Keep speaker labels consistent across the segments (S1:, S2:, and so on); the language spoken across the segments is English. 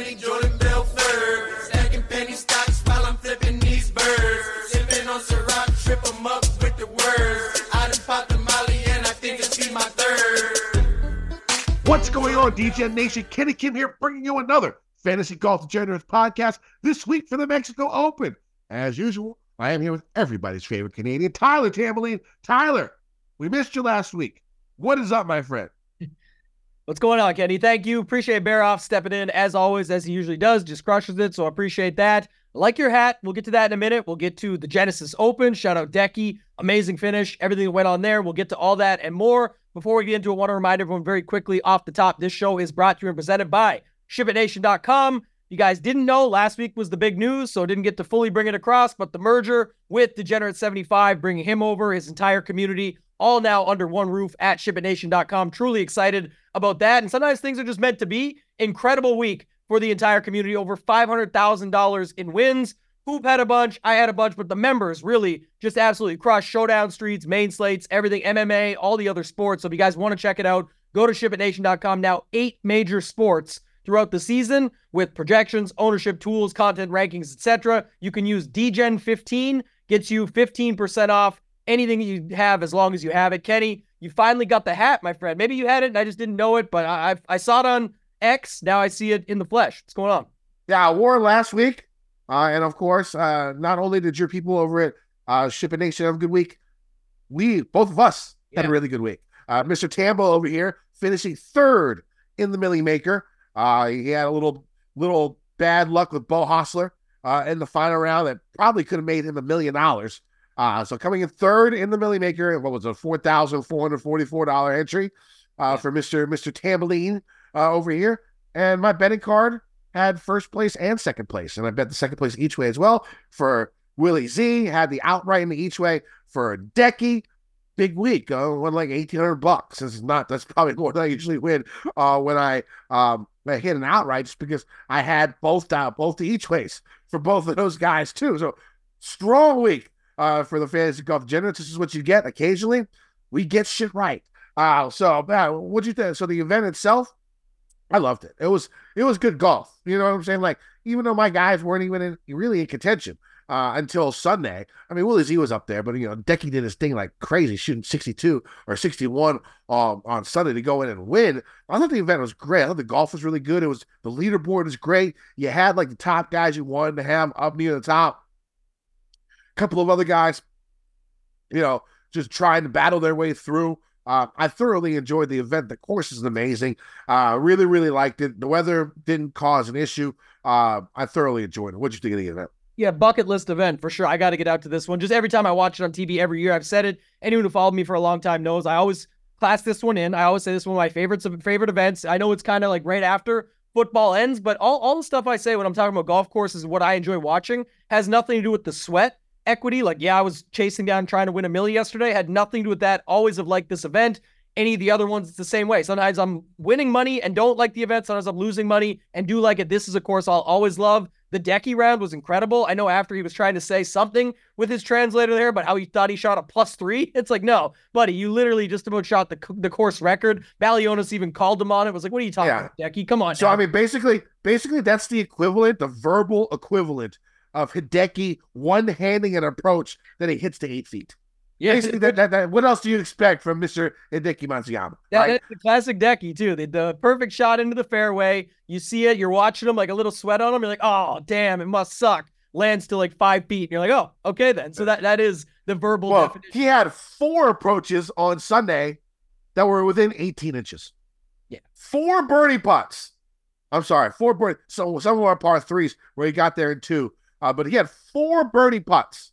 S1: money, Jordan Belfort. Stacking penny stocks while I'm flipping these birds. Sipping on Ciroc, trip 'em up with the words. I done popped the molly and I think it's be my third.
S2: What's going on, DJ Nation? Kenny Kim here, bringing you another Fantasy Golf Degenerates podcast this week for the Mexico Open. As usual, I am here with everybody's favorite Canadian, Tyler Tamboline. Tyler, we missed you last week. What is up, my friend?
S3: What's going on, Kenny? Thank you. Appreciate Baroff stepping in as always, as he usually does. Just crushes it. So I appreciate that. I like your hat. We'll get to that in a minute. We'll get to the Genesis Open. Shout out Decky. Amazing finish. Everything that went on there. We'll get to all that and more. Before we get into it, I want to remind everyone very quickly off the top this show is brought to you and presented by ShipItNation.com. You guys didn't know last week was the big news, so didn't get to fully bring it across. But the merger with Degenerate 75, bringing him over, his entire community, all now under one roof at ShipItNation.com. Truly excited about that. And sometimes things are just meant to be. Incredible week for the entire community. Over $500,000 in wins. Hoop had a bunch, I had a bunch, but the members really just absolutely crushed Showdown Streets, main slates, everything, MMA, all the other sports. So if you guys want to check it out, go to shipitnation.com. Now, eight major sports throughout the season with projections, ownership tools, content rankings, etc. You can use DGen15, gets you 15% off anything you have as long as you have it. Kenny, you finally got the hat, my friend. Maybe you had it and I just didn't know it, but I, I, I saw it on X. Now I see it in the flesh. What's going on?
S2: Yeah, I wore it last week. Uh, and of course, uh, not only did your people over at uh, Ship It Nation have a good week, we, both of us, had a really good week. Uh, Mr. Tambo over here finishing third in the Millie Maker. Uh, he had a little little bad luck with Beau Hossler uh, in the final round that probably could have made him a million dollars. Uh, so coming in third in the Millie Maker, what was a four thousand four hundred forty-four dollar entry uh, for Mister Mister Tamboline uh, over here, and my betting card had first place and second place, and I bet the second place each way as well for Willie Z. Had the outright in the each way for Decky. Big week, uh, won like eighteen hundred bucks. This is not. That's probably more than I usually win uh, when I um I hit an outright, just because I had both down, both the each ways for both of those guys too. So strong week uh, for the fantasy golf general. This is what you get occasionally. We get shit right. Uh, so uh, what'd you think? So the event itself, I loved it. It was it was good golf. You know what I'm saying? Like even though my guys weren't even in, really in contention uh, until Sunday. I mean, Willie Z was up there, but you know, Decky did his thing like crazy, shooting 62 or 61 um, on Sunday to go in and win. I thought the event was great. I thought the golf was really good. It was the leaderboard was great. You had like the top guys you wanted to have up near the top. Couple of other guys, you know, just trying to battle their way through. Uh, I thoroughly enjoyed the event. The course is amazing. Uh, really, really liked it. The weather didn't cause an issue. Uh, I thoroughly enjoyed it. What'd you think of the event?
S3: Yeah, bucket list event for sure. I got to get out to this one. Just every time I watch it on TV every year, I've said it. Anyone who followed me for a long time knows I always class this one in. I always say this is one of my favorites favorite events. I know it's kind of like right after football ends, but all, all the stuff I say when I'm talking about golf courses, what I enjoy watching, has nothing to do with the sweat equity. Like, yeah, I was chasing down trying to win a milli yesterday. Had nothing to do with that. Always have liked this event. Any of the other ones, it's the same way. Sometimes I'm winning money and don't like the event. Sometimes I'm losing money and do like it. This is a course I'll always love. The Decky round was incredible. I know after he was trying to say something with his translator there about how he thought he shot a plus three. It's like, no, buddy, you literally just about shot the the course record. Balionis even called him on it. Was like, what are you talking
S2: Yeah.
S3: about, Decky? Come on.
S2: So
S3: now.
S2: I mean, basically, basically that's the equivalent, the verbal equivalent of Hideki one-handing an approach that he hits to eight feet.
S3: yeah,
S2: Basically, that, that, that, what else do you expect from Mister Hideki Matsuyama?
S3: That,
S2: right?
S3: That's the classic Decky too. The, the perfect shot into the fairway. You see it. You're watching him like a little sweat on him. You're like, oh damn, it must suck. Lands to like five feet. And you're like, oh, okay then. So that that is the verbal
S2: well,
S3: definition.
S2: he had four approaches on Sunday that were within 18 inches.
S3: Yeah.
S2: Four birdie putts. I'm sorry, four birdie. So some of our par threes where he got there in two, uh, but he had four birdie putts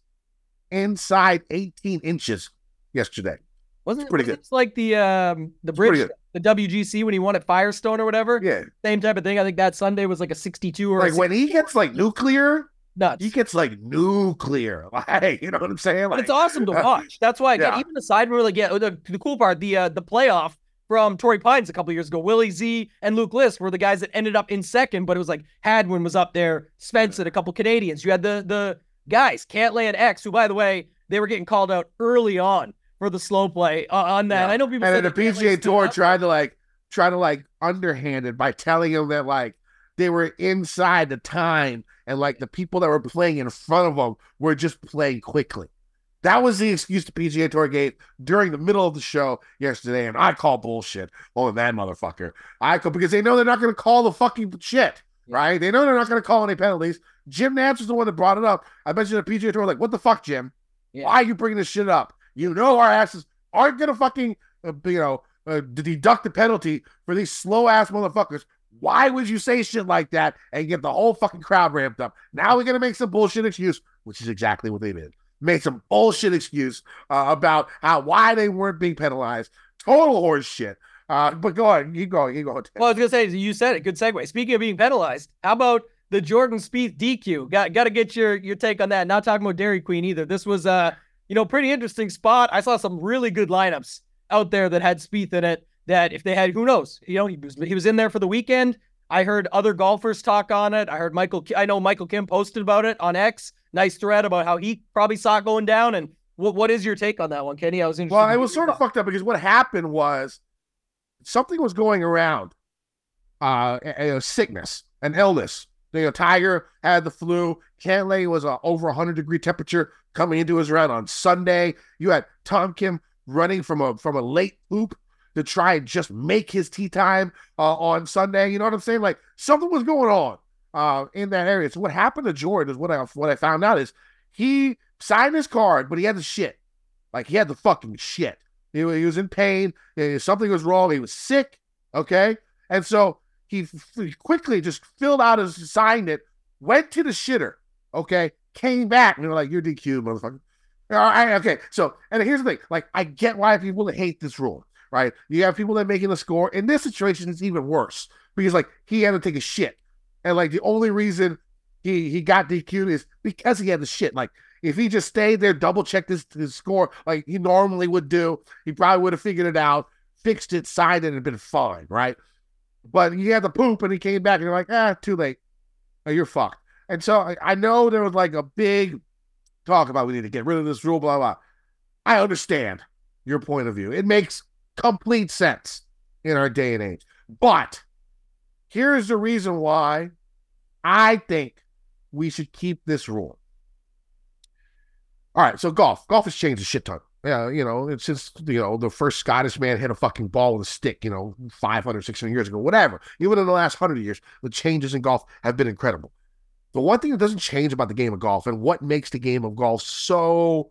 S2: inside 18 inches yesterday.
S3: Wasn't it
S2: pretty good.
S3: it like the um the bridge the WGC when he won at Firestone or whatever?
S2: Yeah,
S3: Same type of thing. I think that Sunday was like a 62 or
S2: like when he gets like nuclear,
S3: nuts.
S2: he gets like nuclear. Like, you know what I'm saying?
S3: But it's awesome to watch. That's why again,
S2: Yeah.
S3: even aside from like yeah, the, the cool part, the uh, the playoff from Torrey Pines a couple years ago, Willie Z and Luke List were the guys that ended up in second, but it was like Hadwin was up there, Spence and a couple Canadians. You had the the guys, Cantlay and X, who by the way, they were getting called out early on for the slow play uh, on that.
S2: Yeah.
S3: I know people
S2: and the PGA Tour tried to like try to like underhand it by telling them that like they were inside the time and like the people that were playing in front of them were just playing quickly. That was the excuse the PGA Tour gave during the middle of the show yesterday, and I call bullshit on that motherfucker. I call because they know they're not going to call the fucking shit, right? They know they're not going to call any penalties. Jim Nantz was the one that brought it up. I you the PGA Tour like, what the fuck, Jim?
S3: Yeah.
S2: Why are you bringing this shit up? You know our asses aren't going to fucking, uh, you know, uh, deduct the penalty for these slow ass motherfuckers. Why would you say shit like that and get the whole fucking crowd ramped up? Now we're gonna make some bullshit excuse, which is exactly what they did. Made some bullshit excuse uh, about how why they weren't being penalized. Total horse shit. Uh, but go on, you go, you go.
S3: Well, I was gonna say you said it. Good segue. Speaking of being penalized, how about the Jordan Spieth DQ? Got got to get your your take on that. Not talking about Dairy Queen either. This was uh you know pretty interesting spot. I saw some really good lineups out there that had Spieth in it. That if they had, who knows? You know, he was he was in there for the weekend. I heard other golfers talk on it. I heard Michael. I know Michael Kim posted about it on X. Nice thread about how he probably saw it going down. And what what is your take on that one, Kenny? I was interested.
S2: Well, it was sort of fucked up because what happened was something was going around, uh, a, a sickness, an illness. You know, Tiger had the flu. Cantlay was uh, over 100 degree temperature coming into his round on Sunday. You had Tom Kim running from a from a late poop to try and just make his tee time uh, on Sunday. You know what I'm saying? Like something was going on uh, in that area. So what happened to Jordan is what I what I found out is he signed his card, but he had the shit. Like he had the fucking shit. He, he was in pain. Something was wrong. He was sick. Okay, and so he, he quickly just filled out his signed it, went to the shitter. Okay, came back and they're like, "You're DQ, motherfucker." All right, okay. So, and here's the thing: like, I get why people hate this rule, right? You have people that making the score. In this situation, it's even worse because like he had to take a shit, and like the only reason he he got DQ'd is because he had the shit. Like, if he just stayed there, double checked his, his score like he normally would do, he probably would have figured it out, fixed it, signed it, and been fine, right? But he had the poop, and he came back, and you're like, ah, too late. Oh, you're fucked. And so I, I know there was like a big talk about we need to get rid of this rule, blah blah. I understand your point of view. It makes complete sense in our day and age. But here's the reason why I think we should keep this rule. All right, so golf. Golf has changed a shit ton. Yeah, you know, it's you know, the first Scottish man hit a fucking ball with a stick, you know, 500, 600 years ago, whatever. Even in the last 100 years, the changes in golf have been incredible. The one thing that doesn't change about the game of golf and what makes the game of golf so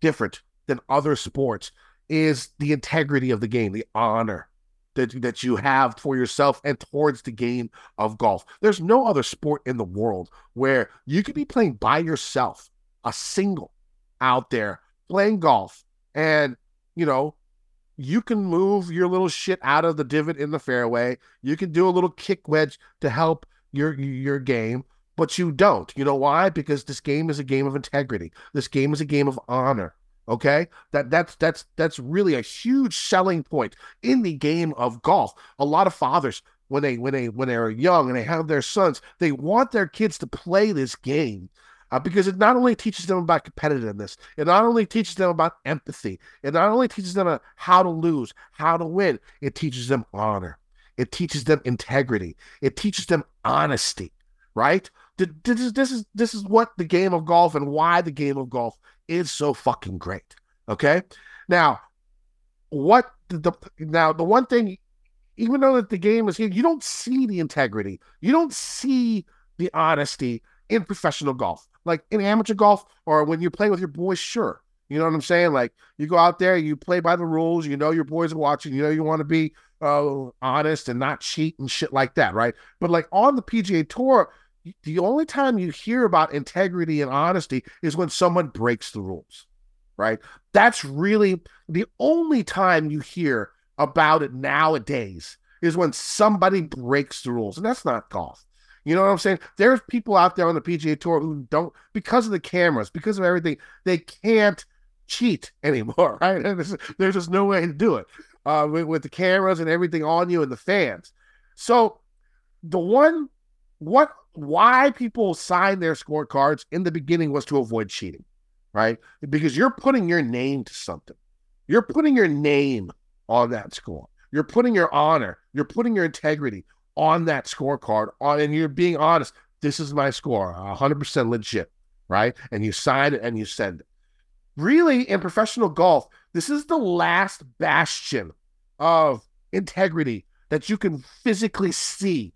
S2: different than other sports is the integrity of the game, the honor that, that you have for yourself and towards the game of golf. There's no other sport in the world where you could be playing by yourself, a single out there playing golf, and you know, you can move your little shit out of the divot in the fairway. You can do a little kick wedge to help your your game, but you don't. You know why? Because this game is a game of integrity. This game is a game of honor. Okay, that that's that's that's really a huge selling point in the game of golf. A lot of fathers, when they when they when they're young and they have their sons, they want their kids to play this game uh, because it not only teaches them about competitiveness, it not only teaches them about empathy, it not only teaches them uh, how to lose, how to win, it teaches them honor, it teaches them integrity, it teaches them honesty, right? Th- This is this is this is what the game of golf and why the game of golf is so fucking great. Okay, now what the, the now the one thing, even though that the game is here, you don't see the integrity, you don't see the honesty in professional golf, like in amateur golf or when you play with your boys. Sure, you know what I'm saying. Like you go out there, you play by the rules. You know your boys are watching. You know you want to be uh, honest and not cheat and shit like that, right? But like on the PGA Tour, the only time you hear about integrity and honesty is when someone breaks the rules, right? That's really the only time you hear about it nowadays is when somebody breaks the rules, and that's not golf. You know what I'm saying? There's people out there on the PGA Tour who don't, because of the cameras, because of everything, they can't cheat anymore, right? There's, there's just no way to do it uh, with, with the cameras and everything on you and the fans. So the one, what, why people sign their scorecards in the beginning was to avoid cheating, right? Because you're putting your name to something. You're putting your name on that score. You're putting your honor. You're putting your integrity on that scorecard on and you're being honest this is my score 100% legit right and you sign it and you send it really in professional golf this is the last bastion of integrity that you can physically see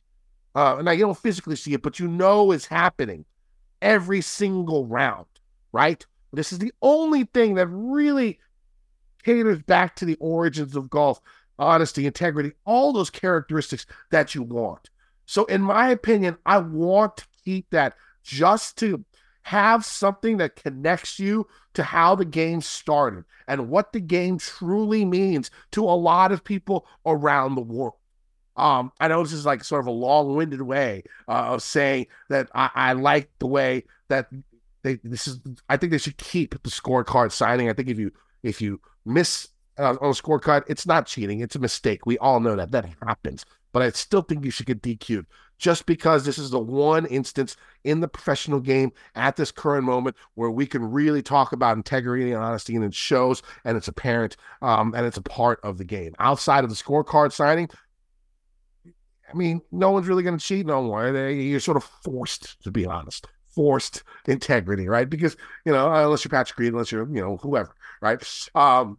S2: uh, now you don't physically see it but you know it's happening every single round right this is the only thing that really caters back to the origins of golf honesty, integrity, all those characteristics that you want. So, in my opinion, I want to keep that just to have something that connects you to how the game started and what the game truly means to a lot of people around the world. Um, I know this is like sort of a long-winded way uh, of saying that I, I like the way that they. This is. I think they should keep the scorecard signing. I think if you if you miss uh, on a scorecard, it's not cheating. It's a mistake. We all know that that happens. But I still think you should get DQ'd just because this is the one instance in the professional game at this current moment where we can really talk about integrity and honesty, and it shows and it's apparent um, and it's a part of the game. Outside of the scorecard signing, I mean, no one's really going to cheat no more. You're sort of forced, to be honest, forced integrity, right? Because you know, unless you're Patrick Reed, unless you're you know whoever, right? Um,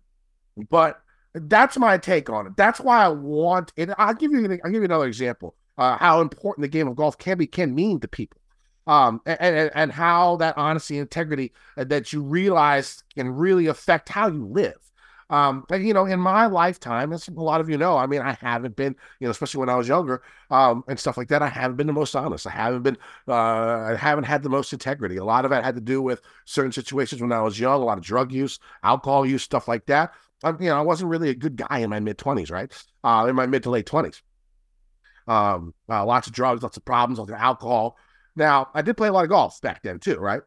S2: but that's my take on it. That's why I want it. I'll give you I'll give you another example. Uh, how important the game of golf can be can mean to people. Um, and, and, and how that honesty and integrity uh, that you realize can really affect how you live. Um, but you know, in my lifetime, as a lot of you know, I mean, I haven't been, you know, especially when I was younger, um, and stuff like that. I haven't been the most honest. I haven't been, uh, I haven't had the most integrity. A lot of it had to do with certain situations when I was young, a lot of drug use, alcohol use, stuff like that. I'm, you know, I wasn't really a good guy in my mid twenties, right? Uh, in my mid to late twenties. Um, uh, lots of drugs, lots of problems, lots of alcohol. Now, I did play a lot of golf back then too, right?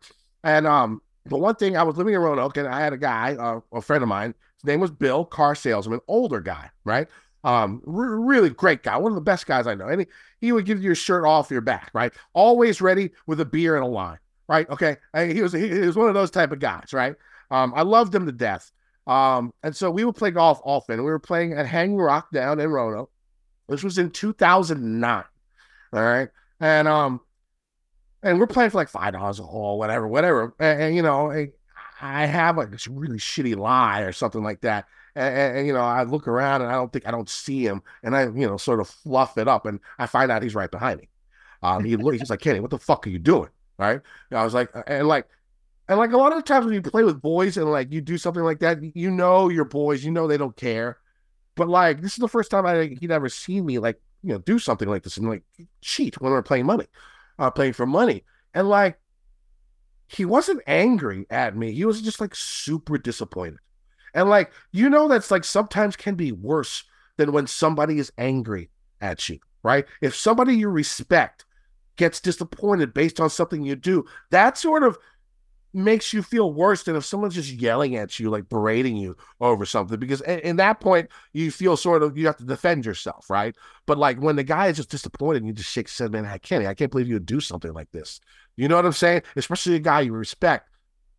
S2: And um, the one thing I was living in Roanoke, and I had a guy, uh, a friend of mine. His name was Bill, car salesman, older guy, right? Um, re- really great guy, one of the best guys I know. And he, he would give you your shirt off your back, right? Always ready with a beer and a line, right? Okay, and he was he, he was one of those type of guys, right? Um, I loved him to death. Um, and so we would play golf often. We were playing at Hanging Rock down in Roanoke. This was in 2009. All right. And um, and we're playing for like five dollars a hole, whatever, whatever. And, and you know, I, I, have like this really shitty lie or something like that. And, and, and, you know, I look around and I don't think I don't see him, and I you know sort of fluff it up, and I find out he's right behind me. Um, he looks, he's like, Kenny, what the fuck are you doing? Right? And I was like, and like and like a lot of the times when you play with boys and like you do something like that, you know your boys, you know they don't care. But like this is the first time I he'd ever seen me like you know do something like this and like cheat when we are playing money, uh, playing for money. And like he wasn't angry at me. He was just like super disappointed. And like you know that's like sometimes can be worse than when somebody is angry at you, right? If somebody you respect gets disappointed based on something you do, that sort of makes you feel worse than if someone's just yelling at you, like berating you over something. Because in that point, you feel sort of you have to defend yourself, right? But like when the guy is just disappointed, and you just shake said, "Man, I can't, I can't believe you would do something like this." You know what I'm saying? Especially a guy you respect.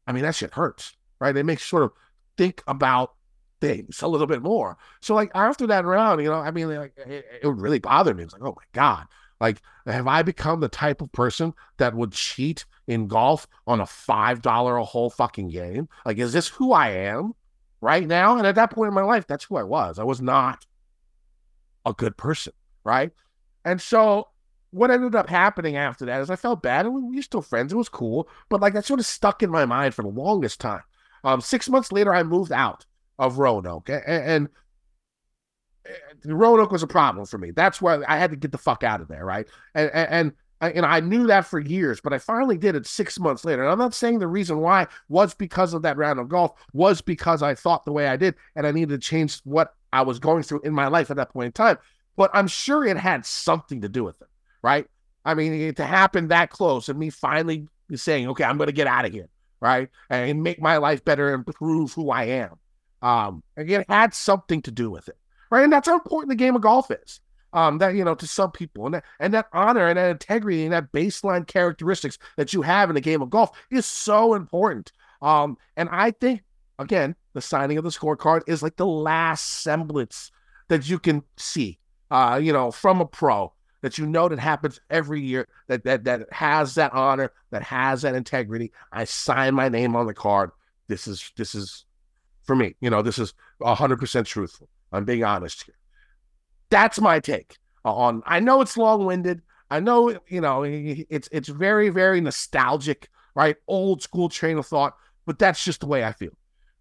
S2: I mean, that shit hurts, right? It makes you sort of think about things a little bit more. So like after that round, you know, I mean, like it, it really bothered me. It's like, oh my god, like, have I become the type of person that would cheat in golf on a $5 a hole fucking game? Like, is this who I am right now? And at that point in my life, that's who I was. I was not a good person, right? And so what ended up happening after that is I felt bad and we were still friends. It was cool, but like that sort of stuck in my mind for the longest time. Um, six months later, I moved out of Roanoke, and, and Roanoke was a problem for me. That's why I had to get the fuck out of there, right? And and, and I, knew that for years, but I finally did it six months later. And I'm not saying the reason why was because of that round of golf, was because I thought the way I did, and I needed to change what I was going through in my life at that point in time. But I'm sure it had something to do with it, right? I mean, to happen that close and me finally saying, okay, I'm going to get out of here, right? And make my life better and prove who I am. Um, it had something to do with it right? And that's how important the game of golf is. Um, that you know, to some people, and that and that honor and that integrity and that baseline characteristics that you have in the game of golf is so important. Um, and I think again, the signing of the scorecard is like the last semblance that you can see, uh, you know, from a pro that you know that happens every year that that that has that honor, that has that integrity. I sign my name on the card. This is this is for me. You know, this is hundred percent truthful. I'm being honest here. That's my take on. I know it's long winded. I know you know it's it's very very nostalgic, right? Old school train of thought, but that's just the way I feel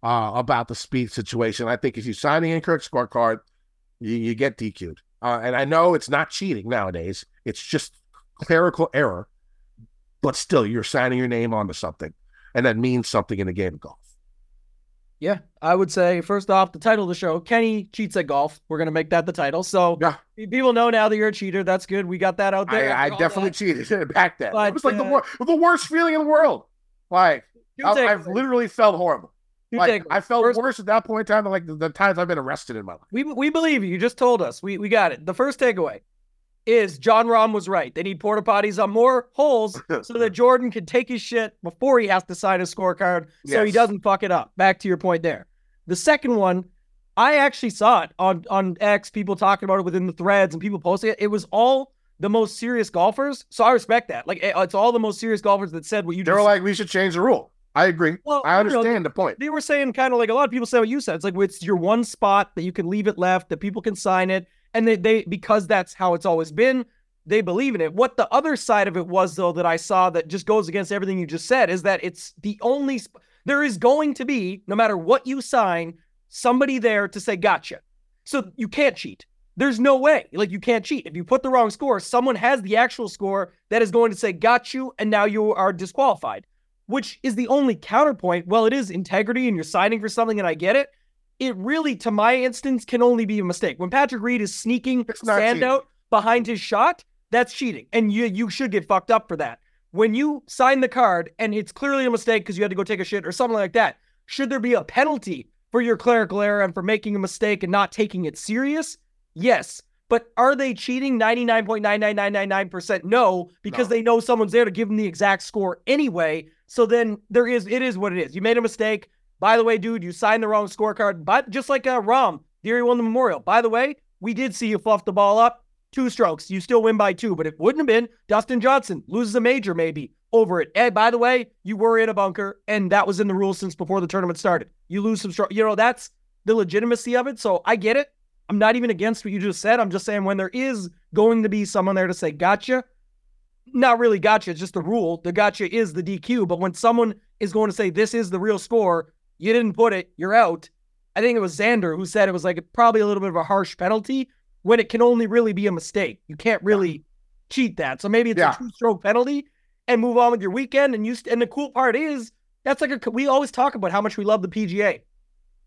S2: uh, about the Spieth situation. I think if you sign the incorrect scorecard, you, you get DQ'd. Uh, and I know it's not cheating nowadays; it's just clerical error. But still, you're signing your name onto something, and that means something in the game of golf.
S3: Yeah, I would say first off, the title of the show, Kenny cheats at golf. We're gonna make that the title. So
S2: Yeah.
S3: people know now that you're a cheater. That's good. We got that out there.
S2: I, I definitely
S3: that.
S2: cheated back then.
S3: But,
S2: it was like the
S3: uh,
S2: wor- the worst feeling in the world. Like I, I've literally felt horrible. Like. I felt
S3: First-
S2: worse at that point in time than like the, the times I've been arrested in my life.
S3: We we believe you. You just told us. We we got it. The first takeaway is Jon Rahm was right. They need porta potties on more holes so that Jordan can take his shit before he has to sign a scorecard, so he doesn't fuck it up. Back to your point there. The second one, I actually saw it on on X. People talking about it within the threads and people posting it. It was all the most serious golfers, so I respect that. Like eh, it's all the most serious golfers that said what you
S2: They
S3: just.
S2: were like, we should change the rule. I agree.
S3: well,
S2: I
S3: you know,
S2: understand the point.
S3: they were saying kind of like a lot of people say what you said. It's like it's your one spot that you can leave it left, that people can sign it, and they they because that's how it's always been. They believe in it. What the other side of it was, though, that I saw that just goes against everything you just said is that it's the only. Sp- there is going to be, no matter what you sign, somebody there to say gotcha. So you can't cheat. There's no way. Like you can't cheat. If you put the wrong score, someone has the actual score that is going to say got you, and now you are disqualified which is the only counterpoint. Well, it is integrity and you're signing for something, and I get it. It really, to my instance, can only be a mistake. When Patrick Reed is sneaking sand
S2: cheating.
S3: out behind his shot, that's cheating. And you you should get fucked up for that. When you sign the card and it's clearly a mistake because you had to go take a shit or something like that, should there be a penalty for your clerical error and for making a mistake and not taking it serious? Yes. But are they cheating 99.99999%? No, because
S2: No.
S3: they know someone's there to give them the exact score anyway. So then there is it is what it is. You made a mistake. By the way, dude, you signed the wrong scorecard. But just like uh, Rahm, Deary won the Memorial. By the way, we did see you fluff the ball up. Two strokes. You still win by two, but it wouldn't have been Dustin Johnson loses a major maybe over it. And by the way, you were in a bunker, and that was in the rules since before the tournament started. You lose some strokes. You know, that's the legitimacy of it. So I get it. I'm not even against what you just said. I'm just saying when there is going to be someone there to say gotcha, not really gotcha, it's just the rule. The gotcha is the DQ. But when someone is going to say this is the real score, you didn't put it, you're out. I think it was Xander who said it was like probably a little bit of a harsh penalty when it can only really be a mistake. You can't really cheat that. So maybe it's
S2: Yeah.
S3: a two stroke penalty and move on with your weekend. And you st- and the cool part is that's like a we always talk about how much we love the PGA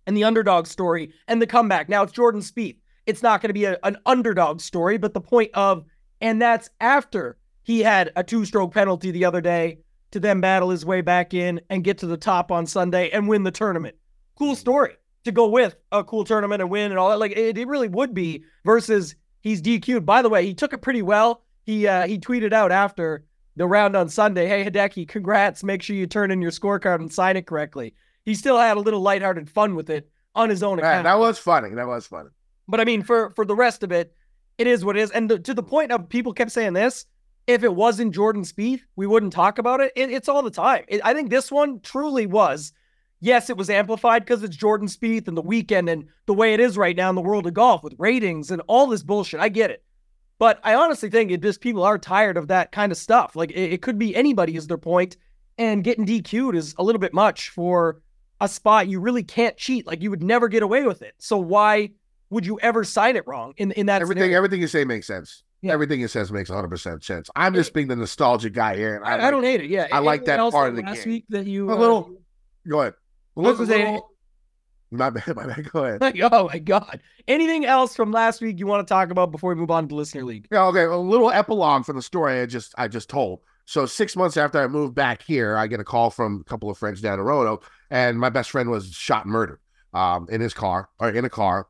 S3: and the underdog story and the comeback. Now it's Jordan Spieth. It's not going to be a, an underdog story, but the point of and that's after he had a two stroke penalty the other day to then battle his way back in and get to the top on Sunday and win the tournament. Cool story to go with a cool tournament and win and all that. Like it, it really would be versus he's DQ'd. By the way, he took it pretty well. He uh, he tweeted out after the round on Sunday, "Hey Hideki, congrats! Make sure you turn in your scorecard and sign it correctly." He still had a little lighthearted fun with it on his own account.
S2: that was funny. That was funny.
S3: But I mean, for for the rest of it, it is what it is. And the, to the point of people kept saying this, if it wasn't Jordan Spieth, we wouldn't talk about it. it it's all the time. It, I think this one truly was. Yes, it was amplified because it's Jordan Spieth and the weekend and the way it is right now in the world of golf with ratings and all this bullshit. I get it. But I honestly think it just people are tired of that kind of stuff. Like it, it could be anybody is their point, and getting DQ'd is a little bit much for a spot you really can't cheat. Like you would never get away with it. So why would you ever sign it wrong in in that
S2: everything
S3: scenario?
S2: everything you say makes sense.
S3: Yeah.
S2: Everything you says makes 100 percent sense. I'm just being the nostalgic guy here. And I,
S3: I, I don't hate it. Yeah,
S2: I like that part of the
S3: last
S2: game.
S3: week that you
S2: A
S3: uh,
S2: little- go ahead.
S3: Gonna say-
S2: Little- my bad. My bad. Go ahead.
S3: Like, oh my god! Anything else from last week you want to talk about before we move on to listener league?
S2: Yeah, okay. A little epilogue from the story I just I just told. So six months after I moved back here, I get a call from a couple of friends down the road, and my best friend was shot and murdered um, in his car or in a car,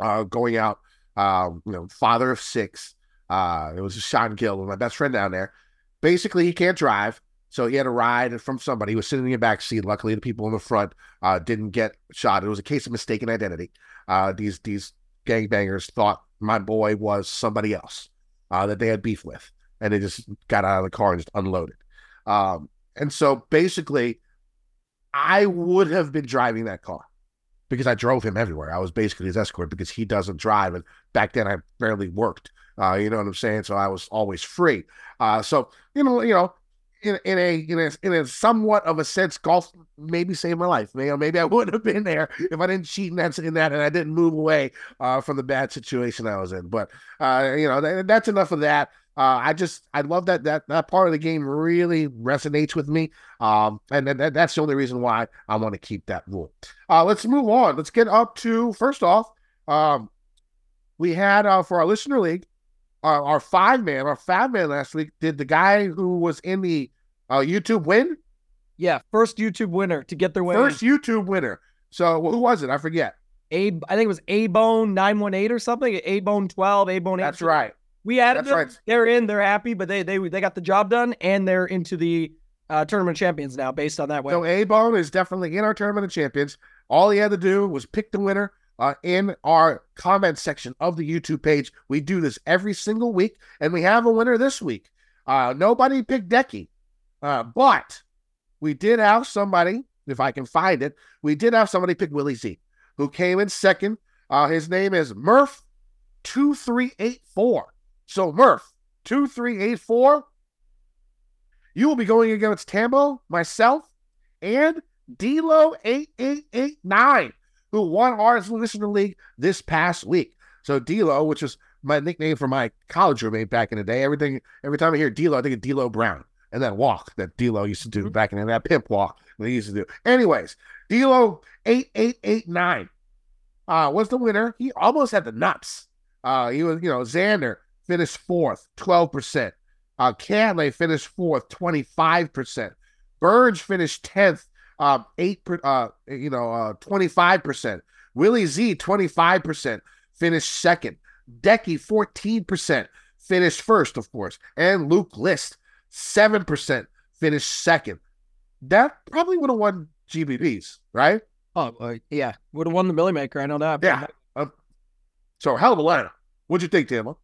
S2: uh, going out. Um, you know, father of six. Uh, it was Sean Gill, my best friend down there. Basically, he can't drive, so he had a ride from somebody. He was sitting in the back seat. Luckily, the people in the front uh, didn't get shot. It was a case of mistaken identity. Uh, these these gangbangers thought my boy was somebody else. uh, that they had beef with, and they just got out of the car and just unloaded. Um, and so basically, I would have been driving that car because I drove him everywhere. I was basically his escort because he doesn't drive, and back then I barely worked. Uh, you know what I'm saying? So I was always free. Uh, so you know, you know, in, in a in a in a somewhat of a sense, golf maybe saved my life. Maybe maybe I wouldn't have been there if I didn't cheat in that in that and I didn't move away uh, from the bad situation I was in. But uh, you know, th- that's enough of that. Uh, I just I love that that that part of the game really resonates with me, um, and that, that's the only reason why I want to keep that rule. Uh, let's move on. Let's get up to first off, um, we had uh, for our listener league, our, our five man, our five man last week. Did the guy who was in the uh, YouTube win?
S3: Yeah, first YouTube winner to get their way.
S2: First YouTube winner. So who was it? I forget.
S3: A, I think it was A Bone nine one eight or something. A Bone twelve. A Bone.
S2: That's right.
S3: We added
S2: That's
S3: them.
S2: Right.
S3: They're in. They're happy, but they they they got the job done, and they're into the uh, tournament champions now based on that way,
S2: So A Bone is definitely in our tournament champions. All he had to do was pick the winner uh, in our comment section of the YouTube page. We do this every single week, and we have a winner this week. Uh, nobody picked Decky, uh, but we did have somebody, if I can find it, we did have somebody pick Willie Z, who came in second. Uh, his name is Murph2384. So Murph two three eight four. You will be going against Tambo, myself, and Delo eight eight eight nine, who won our listener league this past week. So Delo, which is my nickname for my college roommate back in the day. Everything every time I hear Delo, I think of D'Lo Brown and that walk that D'Lo used to do back in the, that pimp walk that he used to do. Anyways, Delo eight eight eight nine uh, was the winner. He almost had the nuts. Uh, he was, you know, Xander finished fourth, 12%. Uh, Cantlay finished fourth, 25%. Burge finished 10th, um, eight, per, uh, you know, uh, 25%. Willie Z, 25%, finished second. Decky, 14%, finished first, of course. And Luke List, 7%, finished second. That probably would have won GPPs, right?
S3: oh uh, yeah, would have won the Millie Maker. I know that.
S2: Yeah. Um, so hell of a lineup. What'd you think, Tamo?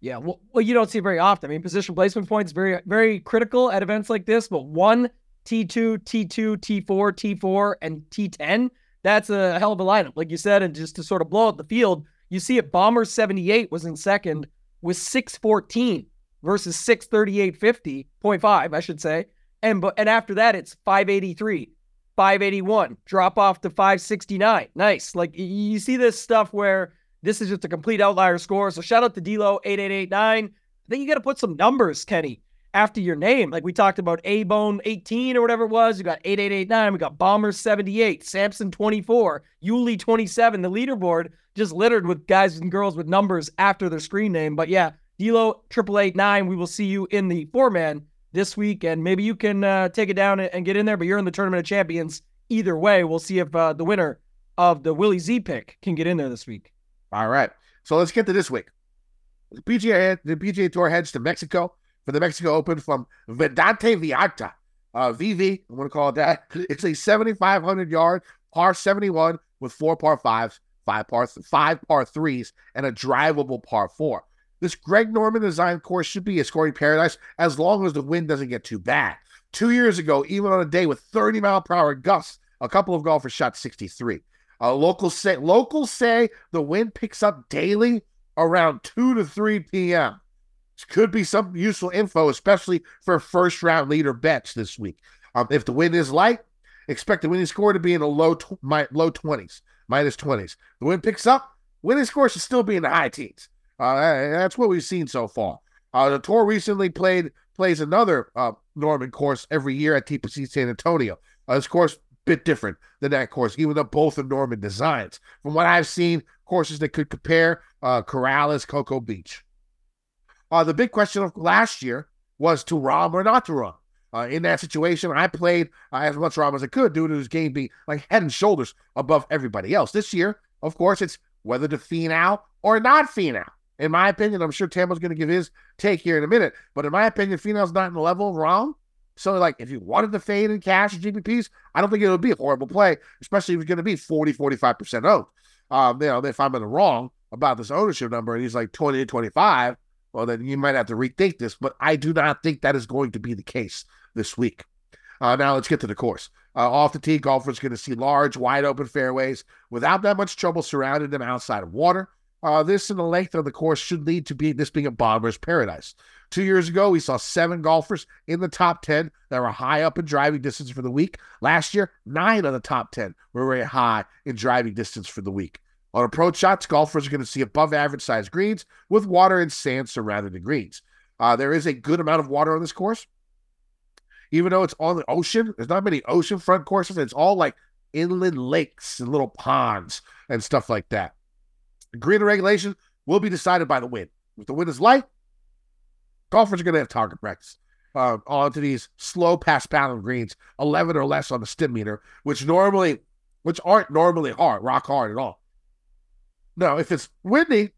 S3: Yeah, well, well, you don't see very often. I mean, position placement points very, very critical at events like this. But one, T2, T2, T4, T4, and T10. That's a hell of a lineup, like you said. And just to sort of blow out the field, you see it. Bomber 78 was in second with 614 versus 638.50.5, I should say. And but and after that, it's 583, 581, drop off to 569. Nice. Like you see this stuff where this is just a complete outlier score. So shout out to Delo 8889. I think you got to put some numbers, Kenny, after your name. Like we talked about A Bone 18 or whatever it was. You got 8889. We got Bomber 78, Samson 24, Yuli 27. The leaderboard just littered with guys and girls with numbers after their screen name. But yeah, Delo 8889. We will see you in the four man this week, and maybe you can uh, take it down and get in there. But you're in the tournament of champions either way. We'll see if uh, the winner of the Willie Z pick can get in there this week.
S2: All right. So let's get to this week. The PGA the PGA Tour heads to Mexico for the Mexico Open from Vidanta Vallarta. Uh, VV, I'm going to call it that. It's a 7,500 yard par 71 with four par fives, five par five par threes, and a drivable par four. This Greg Norman designed course should be a scoring paradise as long as the wind doesn't get too bad. Two years ago, even on a day with 30 mile per hour gusts, a couple of golfers shot 63. Uh, locals say locals say the wind picks up daily around 2 to 3 p.m. This could be some useful info, especially for first round leader bets this week. Um, if the wind is light, expect the winning score to be in the low tw- my, low 20s, minus 20s. The wind picks up, winning score should still be in the high teens. Uh, that's what we've seen so far. Uh, the tour recently played plays another uh, Norman course every year at TPC San Antonio. Uh, this course bit different than that course, even though both are Norman designs. From what I've seen, courses that could compare uh, Corales, Coco Beach. Uh, the big question of last year was to Rahm or not to Rahm. Uh, in that situation, I played uh, as much Rahm as I could due to his game being like head and shoulders above everybody else. This year, of course, it's whether to Finau or not Finau. In my opinion, I'm sure Tambo's going to give his take here in a minute, but in my opinion, Finau's not in the level of Rahm. So, like, if you wanted to fade in cash and GPPs, I don't think it would be a horrible play, especially if it's going to be 40, 45% owned. Um, you know, if I'm in the wrong about this ownership number and he's like 20 to 25, well, then you might have to rethink this. But I do not think that is going to be the case this week. Uh, now let's get to the course. Uh, off the tee, golfers going to see large, wide open fairways without that much trouble surrounding them outside of water. Uh, this and the length of the course should lead to be this being a bomber's paradise. Two years ago, we saw seven golfers in the top 10 that were high up in driving distance for the week. Last year, nine of the top 10 were very high in driving distance for the week. On approach shots, golfers are going to see above average size greens with water and sand surrounding the greens. Uh, there is a good amount of water on this course. Even though it's on the ocean, there's not many oceanfront courses. It's all like inland lakes and little ponds and stuff like that. Green regulation will be decided by the wind. If the wind is light, golfers are going to have target practice uh, onto these slow Paspalum greens, 11 or less on the Stimpmeter, which normally, which aren't normally hard, rock hard at all. Now, if it's windy,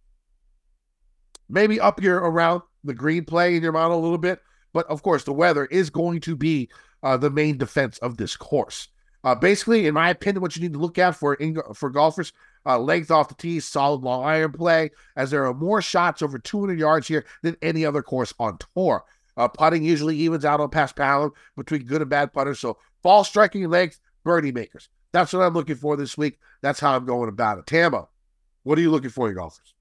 S2: maybe up your around the green play in your model a little bit. But of course, the weather is going to be uh, the main defense of this course. Uh, basically, in my opinion, what you need to look at for for golfers uh, length off the tee, solid long iron play, as there are more shots over 200 yards here than any other course on tour. Uh, putting usually evens out on past Paspalum between good and bad putters. So ball striking length, birdie makers. That's what I'm looking for this week. That's how I'm going about it. Tambo, what are you looking for, your golfers?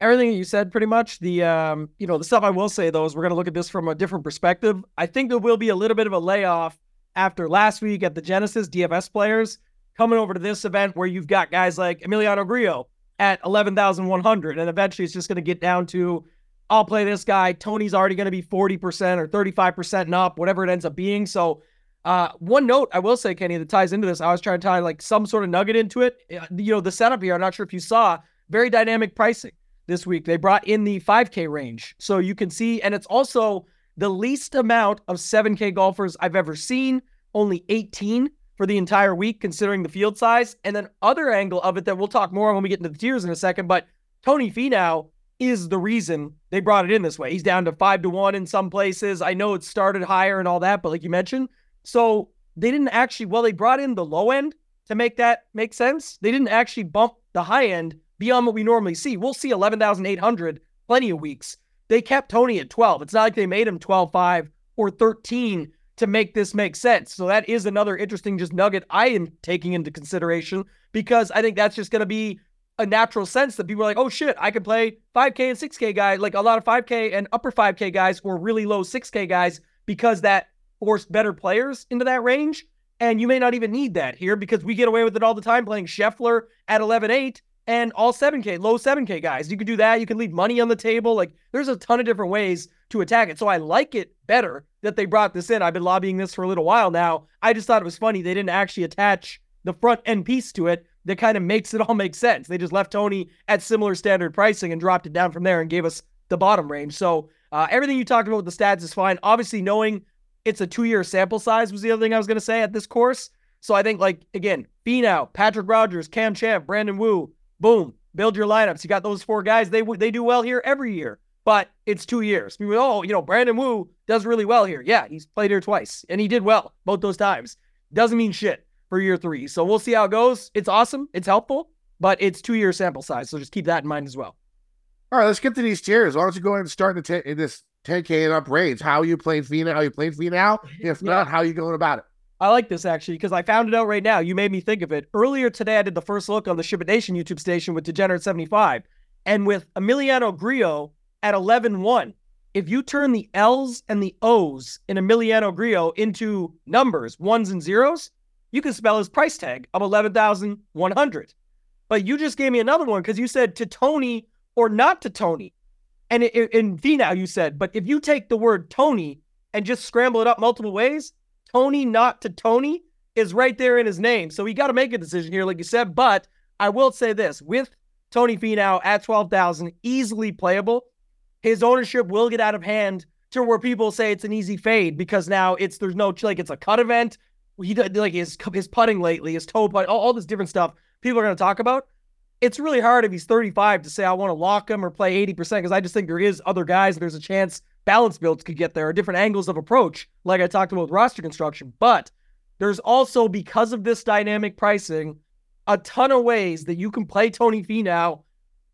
S3: Everything you said, pretty much. The um, you know, the stuff I will say though is we're gonna look at this from a different perspective. I think there will be a little bit of a layoff after last week at the Genesis DFS players coming over to this event where you've got guys like Emiliano Grillo at 11,100. And eventually it's just going to get down to I'll play this guy. Tony's already going to be 40% or 35% and up, whatever it ends up being. So, uh, one note I will say, Kenny, that ties into this. I was trying to tie like some sort of nugget into it. Uh, you know, the setup here, I'm not sure if you saw, very dynamic pricing this week. They brought in the 5K range. So you can see, and it's also the least amount of 7K golfers I've ever seen, only 18 for the entire week, considering the field size. And then other angle of it that we'll talk more on when we get into the tiers in a second. But Tony Finau is the reason they brought it in this way. He's down to five to one in some places. I know it started higher and all that, but like you mentioned, so they didn't actually. Well, they brought in the low end to make that make sense. They didn't actually bump the high end beyond what we normally see. We'll see eleven thousand eight hundred plenty of weeks. They kept Tony at twelve. It's not like they made him twelve five or thirteen to make this make sense. So that is another interesting just nugget I am taking into consideration because I think that's just going to be a natural sense that people are like, oh shit, I can play 5K and 6K guys, like a lot of 5K and upper 5K guys or really low 6K guys because that forced better players into that range. And you may not even need that here because we get away with it all the time playing Scheffler at 11.8 and all 7K, low 7K guys. You can do that. You can leave money on the table. Like there's a ton of different ways to attack it. So I like it better that they brought this in. I've been lobbying this for a little while now. I just thought it was funny they didn't actually attach the front end piece to it that kind of makes it all make sense. They just left Tony at similar standard pricing and dropped it down from there and gave us the bottom range. So uh, everything you talked about with the stats is fine. Obviously, knowing it's a two year sample size was the other thing I was going to say at this course. So I think, like, again, Finau, Patrick Rodgers, Cam Champ, Brandon Wu, boom, build your lineups. You got those four guys. They they do well here every year, but it's two years. People, oh, you know, Brandon Wu does really well here. Yeah, he's played here twice, and he did well both those times. Doesn't mean shit for year three. So we'll see how it goes. It's awesome. It's helpful, but it's two year sample size. So just keep that in mind as well.
S2: All right, let's get to these tiers. Why don't you go ahead and start in, t- in this 10K and up range? How are you playing Finau? How are you playing Finau? If yeah. not, how are you going about it?
S3: I like this actually because I found it out right now. You made me think of it. Earlier today, I did the first look on the Ship Nation YouTube station with Degenerate75 and with Emiliano Grillo at 11 1. If you turn the L's and the O's in Emiliano Grillo into numbers, ones and zeros, you can spell his price tag of 11,100. But you just gave me another one because you said to Tony or not to Tony. And in V now you said, but if you take the word Tony and just scramble it up multiple ways, Tony not to Tony is right there in his name. So he got to make a decision here, like you said. But I will say this with Tony Finau at 12,000, easily playable, his ownership will get out of hand to where people say it's an easy fade because now it's there's no like it's a cut event. He like his his putting lately, his toe putt, all, all this different stuff people are going to talk about. It's really hard if he's 35 to say I want to lock him or play 80% because I just think there is other guys. There's a chance balance builds could get there, or different angles of approach, like I talked about with roster construction. But there's also, because of this dynamic pricing, a ton of ways that you can play Tony Finau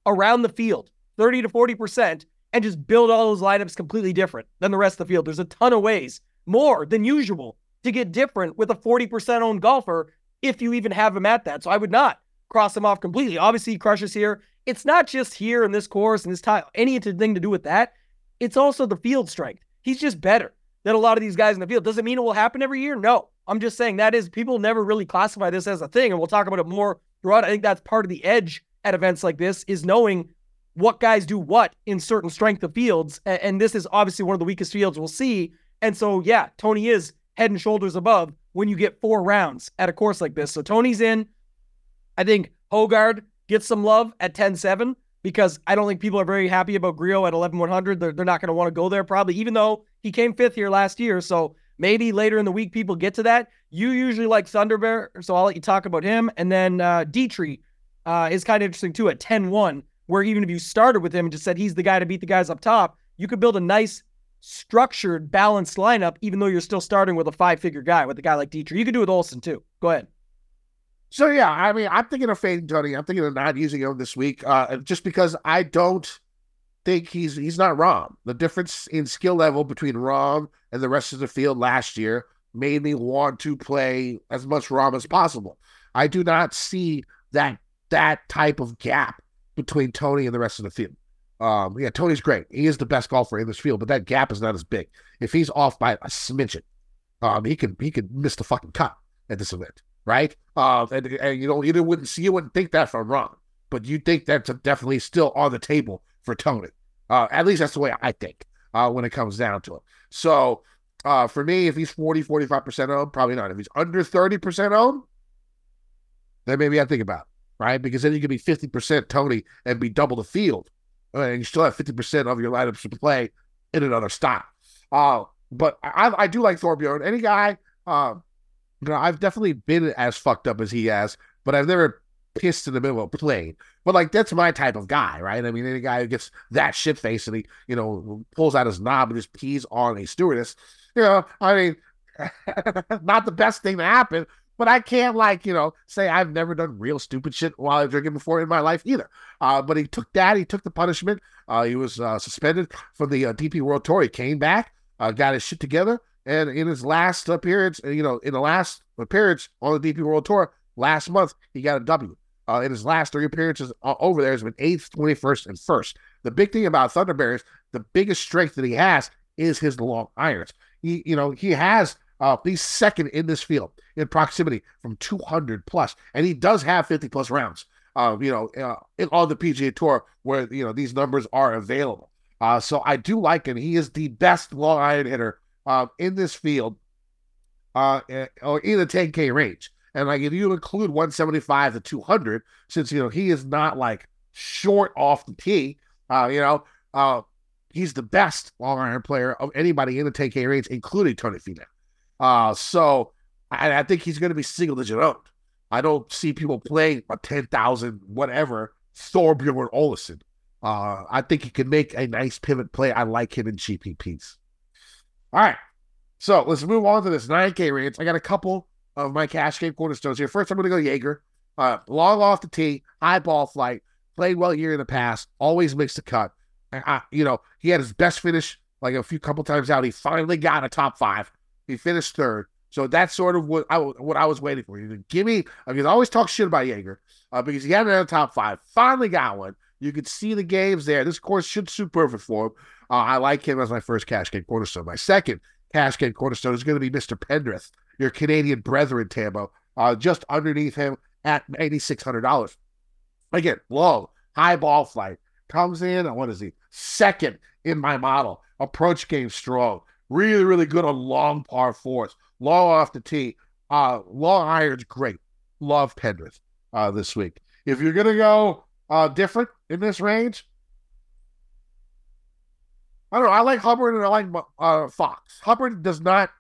S3: around the field, 30 to 40%, and just build all those lineups completely different than the rest of the field. There's a ton of ways, more than usual, to get different with a 40% owned golfer if you even have him at that. So I would not cross him off completely. Obviously, he crushes here. It's not just here in this course and this time, anything to do with that. It's also the field strength. He's just better than a lot of these guys in the field. Doesn't mean it will happen every year. No, I'm just saying that is people never really classify this as a thing, and we'll talk about it more throughout. I think that's part of the edge at events like this is knowing what guys do what in certain strength of fields, and, this is obviously one of the weakest fields we'll see. And so, yeah, Tony is head and shoulders above when you get four rounds at a course like this. So Tony's in. I think Hojgaard gets some love at 10 7 because I don't think people are very happy about Grillo at 11 100. They're, they're not going to want to go there probably, even though he came fifth here last year. So maybe later in the week people get to that. You usually like Thunderbear, so I'll let you talk about him. And then uh, Detry uh, is kind of interesting too at 10 1, where even if you started with him and just said he's the guy to beat the guys up top, you could build a nice structured, balanced lineup, even though you're still starting with a five figure guy with a guy like Detry. You could do with Olesen too. Go ahead.
S2: So yeah, I mean, I'm thinking of fading Tony. I'm thinking of not using him this week, uh, just because I don't think he's he's not Rahm. The difference in skill level between Rahm and the rest of the field last year made me want to play as much Rahm as possible. I do not see that that type of gap between Tony and the rest of the field. Um, yeah, Tony's great. He is the best golfer in this field, but that gap is not as big. If he's off by a smidgen, um, he could he could miss the fucking cut at this event, right? Um, and, and you know you wouldn't see you wouldn't think that from Rahm, but you think that's definitely still on the table for Tony. Uh, at least that's the way I think uh, when it comes down to it. So uh, for me, if he's 40, 45% owned, probably not. If he's under 30% owned, then maybe I think about it, right? Because then you could be 50% Tony and be double the field and you still have 50% of your lineups to play in another style. Uh, but I, I do like Thorbjorn. Any guy, uh, you know, I've definitely been as fucked up as he has, but I've never pissed in the middle of a plane. But like that's my type of guy, right? I mean, any guy who gets that shit face and he, you know, pulls out his knob and just pees on a stewardess, you know, I mean, not the best thing to happen, but I can't like, you know, say I've never done real stupid shit while I was drinking before in my life either. Uh, but he took that, he took the punishment. Uh, he was uh, suspended from the uh, DP World Tour. He came back, uh, got his shit together, and in his last appearance, you know, in the last appearance on the DP World Tour last month, he got a W. Uh, in his last three appearances over there has been eighth, 21st, and first. The big thing about Thunderbears, the biggest strength that he has is his long irons. He, you know, he has uh, he's second in this field in proximity from 200 plus, and he does have 50 plus rounds. Uh, you know, uh, in, on the PGA Tour where you know these numbers are available. Uh, so I do like him. He is the best long iron hitter uh, in this field, uh, eh, or in the 10K range. And like if you include 175 to 200, since you know he is not like short off the tee, uh, you know, uh, he's the best long iron player of anybody in the 10K range, including Tony Finau. Uh, so I, I think he's going to be single digit owned. I don't see people playing a 10,000, whatever, Thorbjorn Olesen. Uh, I think he can make a nice pivot play. I like him in GPPs. All right. So let's move on to this 9K range. I got a couple of my cash game cornerstones here. First, I'm going to go Jaeger. Uh, long off the tee, high ball flight, played well here in the past, always makes the cut. I, you know, he had his best finish like a few couple times out. He finally got a top five. He finished third. So that's sort of what I what I was waiting for. You give me because I always talk shit about Jaeger uh, because he had another top five. Finally got one. You could see the games there. This course should suit perfect for him. Uh, I like him as my first cash game cornerstone. My second cash game cornerstone is going to be Mr. Pendrith, your Canadian brethren, Tambo, uh, just underneath him at eighty six hundred dollars. Again, low, high ball flight comes in. What is he? Second in my model. Approach game strong. Really, really good on long par fours, long off the tee. Uh, long irons, great. Love Pendrith uh, this week. If you're gonna go uh, different in this range, I don't know. I like Hubbard and I like uh, Fox. Hubbard does not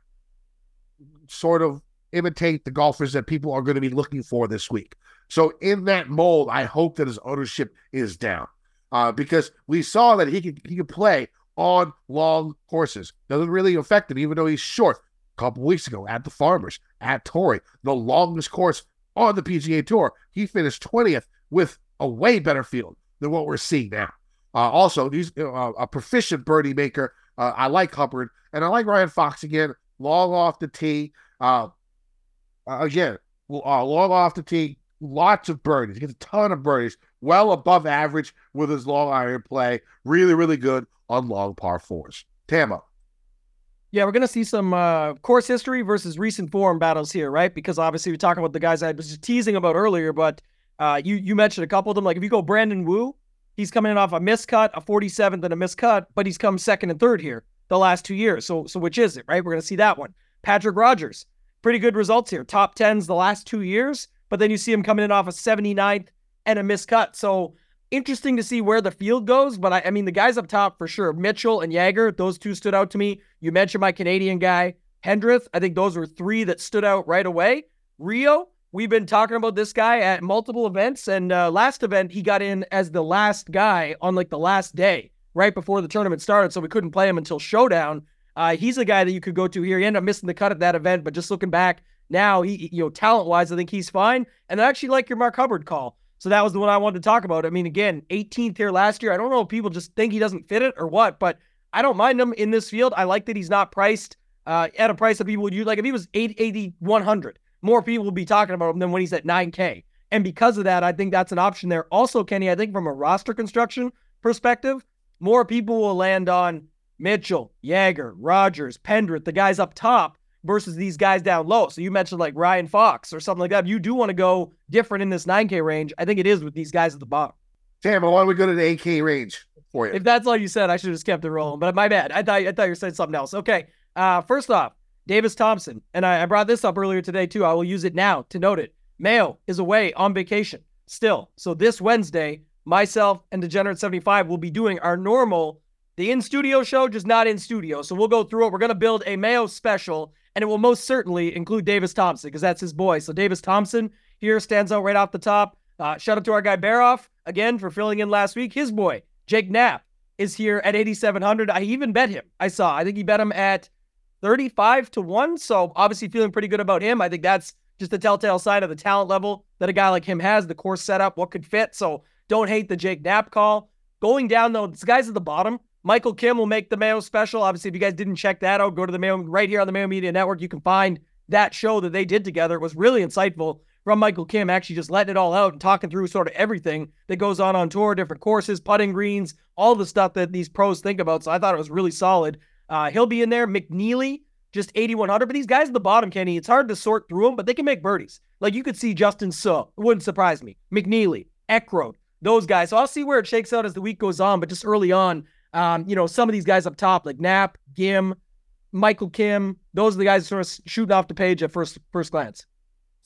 S2: sort of imitate the golfers that people are going to be looking for this week. So in that mold, I hope that his ownership is down uh, because we saw that he could he could play on long courses. Doesn't really affect him, even though he's short. A couple weeks ago at the Farmers, at Torrey, the longest course on the PGA Tour, he finished 20th with a way better field than what we're seeing now. Uh, also, he's uh, a proficient birdie maker. Uh, I like Hubbard, and I like Ryan Fox again. Long off the tee. Uh, again, uh, long off the tee. Lots of birdies. He gets a ton of birdies. Well above average with his long iron play. Really, really good on long par fours. Tamo.
S3: Yeah, we're going to see some uh, course history versus recent form battles here, right? Because obviously we're talking about the guys I was just teasing about earlier, but uh, you you mentioned a couple of them. Like if you go Brandon Wu, he's coming in off a miscut, a 47th, and a miscut, but he's come second and third here the last two years. So so which is it, right? We're going to see that one. Patrick Rodgers, pretty good results here, top tens the last two years, but then you see him coming in off a 79th and a miscut. So interesting to see where the field goes, but I, I, mean, the guys up top for sure, Mitchell and Jaeger, those two stood out to me. You mentioned my Canadian guy, Pendrith. I think those were three that stood out right away. Rio, we've been talking about this guy at multiple events, and uh, last event, he got in as the last guy on like the last day, right before the tournament started, so we couldn't play him until Showdown. Uh, he's a guy that you could go to here. He ended up missing the cut at that event, but just looking back now, he, you know, talent wise, I think he's fine. And I actually like your Mark Hubbard call. So that was the one I wanted to talk about. I mean, again, 18th here last year. I don't know if people just think he doesn't fit it or what, but I don't mind him in this field. I like that he's not priced uh, at a price that people would use. Like if he was 880, 100, more people will be talking about him than when he's at 9K. And because of that, I think that's an option there. Also, Kenny, I think from a roster construction perspective, more people will land on Mitchell, Jaeger, Rodgers, Pendrith, the guys up top versus these guys down low. So you mentioned like Ryan Fox or something like that. If you do want to go different in this 9K range, I think it is with these guys at the bottom.
S2: Damn, why don't we go to the 8K range for you?
S3: If that's all you said, I should have just kept it rolling. But my bad. I thought I thought you said something else. Okay. Uh, first off, Davis Thompson, and I, I brought this up earlier today too. I will use it now to note it. Mayo is away on vacation still. So this Wednesday, myself and Degenerate 75 will be doing our normal the in studio show, just not in studio. So we'll go through it. We're going to build a Mayo special and it will most certainly include Davis Thompson because that's his boy. So Davis Thompson here stands out right off the top. Uh, shout out to our guy Baroff again for filling in last week. His boy Jake Knapp is here at 8,700. I even bet him. I saw. I think he bet him at 35 to one. So obviously feeling pretty good about him. I think that's just a telltale sign of the talent level that a guy like him has. The course setup, what could fit. So don't hate the Jake Knapp call. Going down though, this guy's at the bottom. Michael Kim will make the Mayo special. Obviously, if you guys didn't check that out, go to the Mayo right here on the Mayo Media Network. You can find that show that they did together. It was really insightful from Michael Kim, actually just letting it all out and talking through sort of everything that goes on on tour, different courses, putting greens, all the stuff that these pros think about. So I thought it was really solid. Uh, he'll be in there. McNeely, just 8,100. But these guys at the bottom, Kenny, it's hard to sort through them, but they can make birdies. Like you could see Justin Suh. It wouldn't surprise me. McNeely, Eckroat, those guys. So I'll see where it shakes out as the week goes on. But just early on, um, you know, some of these guys up top, like Knapp, Ghim, Michael Kim, those are the guys sort of shooting off the page at first first glance.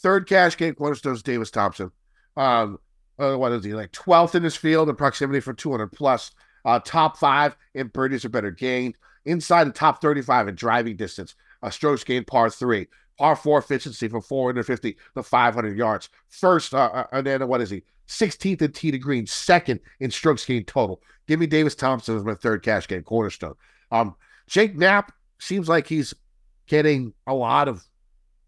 S2: Third cash game cornerstones Davis Thompson. Um, uh, what is he like? Twelfth in his field in proximity for 200 plus. Uh, top five in birdies or better gained. Inside the top 35 in driving distance. A strokes gained par three. Par four efficiency from 450 to 500 yards. First, uh, uh, and then what is he? 16th in tee to green, second in strokes gained total. Give me Davis Thompson as my third cash game cornerstone. Um, Jake Knapp seems like he's getting a lot of